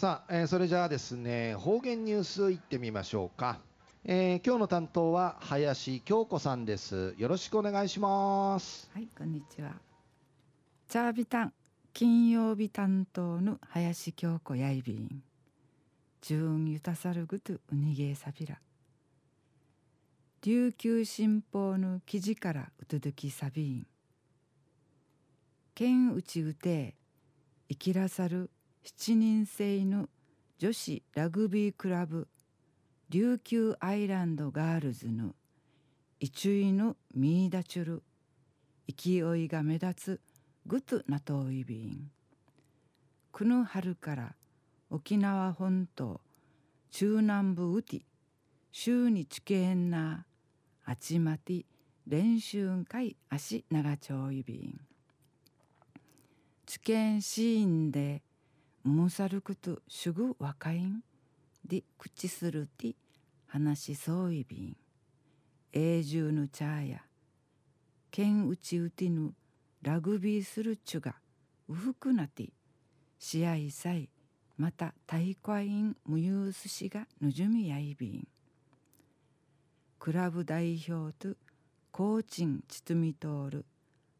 さあ、えーそれじゃあですね、方言ニュースいってみましょうか。えー今日の担当は林京子さんです。よろしくお願いします。はい、こんにちは。チャービタン金曜日担当の林京子やいびん。ジューンユタサルグトゥウニゲーサビラ。琉球新報の記事からうとどきサビン。県内うて生きらさる七人制の女子ラグビークラブ琉球アイランドガールズの一位のミーダチュル勢いが目立つグトナトウイビンこの春から沖縄本島中南部ウティ週に地形なあちまて練習会足長町イビン地形シーンでムサルクとシュグ若いんで口するて話しそういびん。永住の茶や剣打ちうてぬラグビーするちゅがうふくなて試合さいまた大会員無有すしがぬじゅみやいびん。クラブ代表とコーチンちつみとおる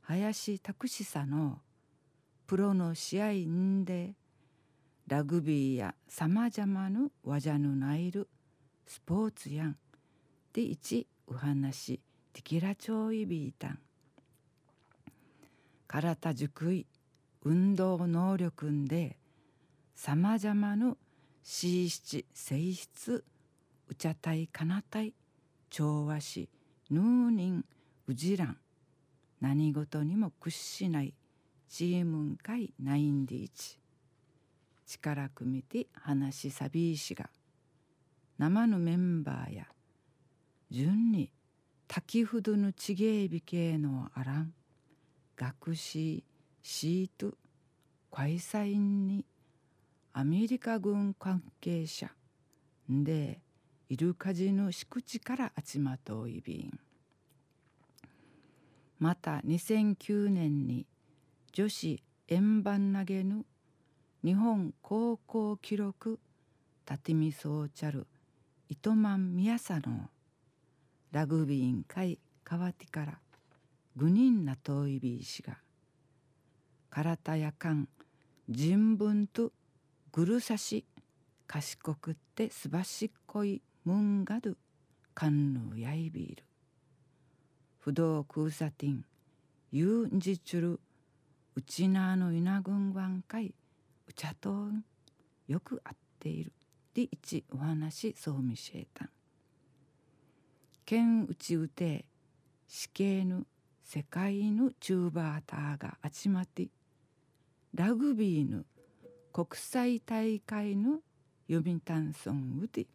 林拓司さのプロの試合んでラグビーやさまざまぬわじゃぬないるスポーツやんで一お話ティキラチョイビータン。体熟い運動能力んでさまざまぬ資質性質うちゃたいかなたい調和しヌーニンうじらん何事にも屈しないチームンかいナインディーチ。力組みて話しさびいしが生のメンバーや順に滝ふどのちげえびけのあらん学士シート開催にアメリカ軍関係者んでイルカジの敷地から集まといびん。また2009年に女子円盤投げの日本高校記録立見そうちゃる糸満宮佐のラグビーン会川手から5人なといびいしが体やかん人文とぐるさし賢くってすばしっこいムンガドカンヌーやいびいる不動空サティンユンジチュルウチナーのイナグンワン会うちゃとよく合っている。で一お話そうみしえたん剣うちうて死刑の世界のチューバーターが集まってラグビーの国際大会の読谷村うて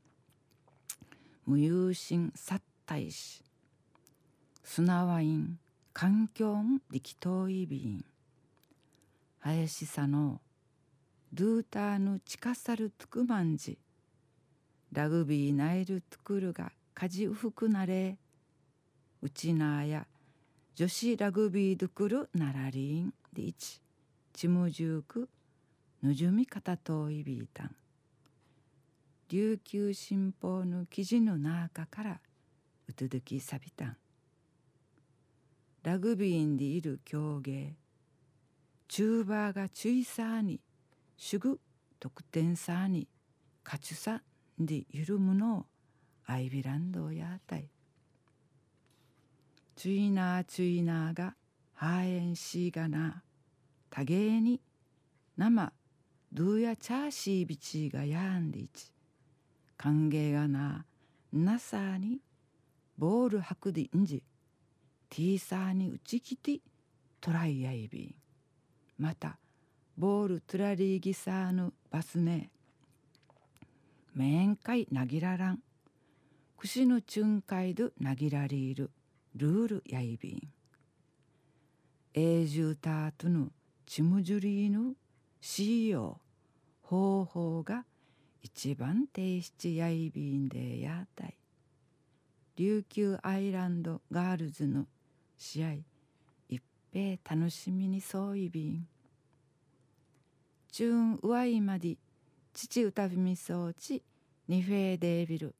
無有心殺退し砂ワイン環境ん力投いびん林さのドゥーターの近さるトゥクマンジラグビーナイルトゥクルがカジウフクなれ。ウチナーや女子ラグビードゥクルならりん。でいち。チムジュークぬじゅみかたといびいたん。琉球新報の記事の中からうとどきさびたん。ラグビーんでいる競芸チューバーがチュイサーにシュグ得点サーにカチュサでゆるむのをアイビランドやたい。チュイナーチュイナーがハーエンシーがな多芸に生ドゥやチャーシービチーがやんでいち。歓迎がななさにボールはくでんじ。ティーサーに打ちきてトライやいびんまたボールトゥラリーギサーヌバスネ面会なぎららん。くしのチュンカイドなぎらりいる。ルールやいびん。永住タートヌチムジュリーヌしよう方法が一番提出やいびんでやたい。琉球アイランドガールズの試合一平楽しみにそういびん。中うわいまで父歌びみ装置ニフェーデービル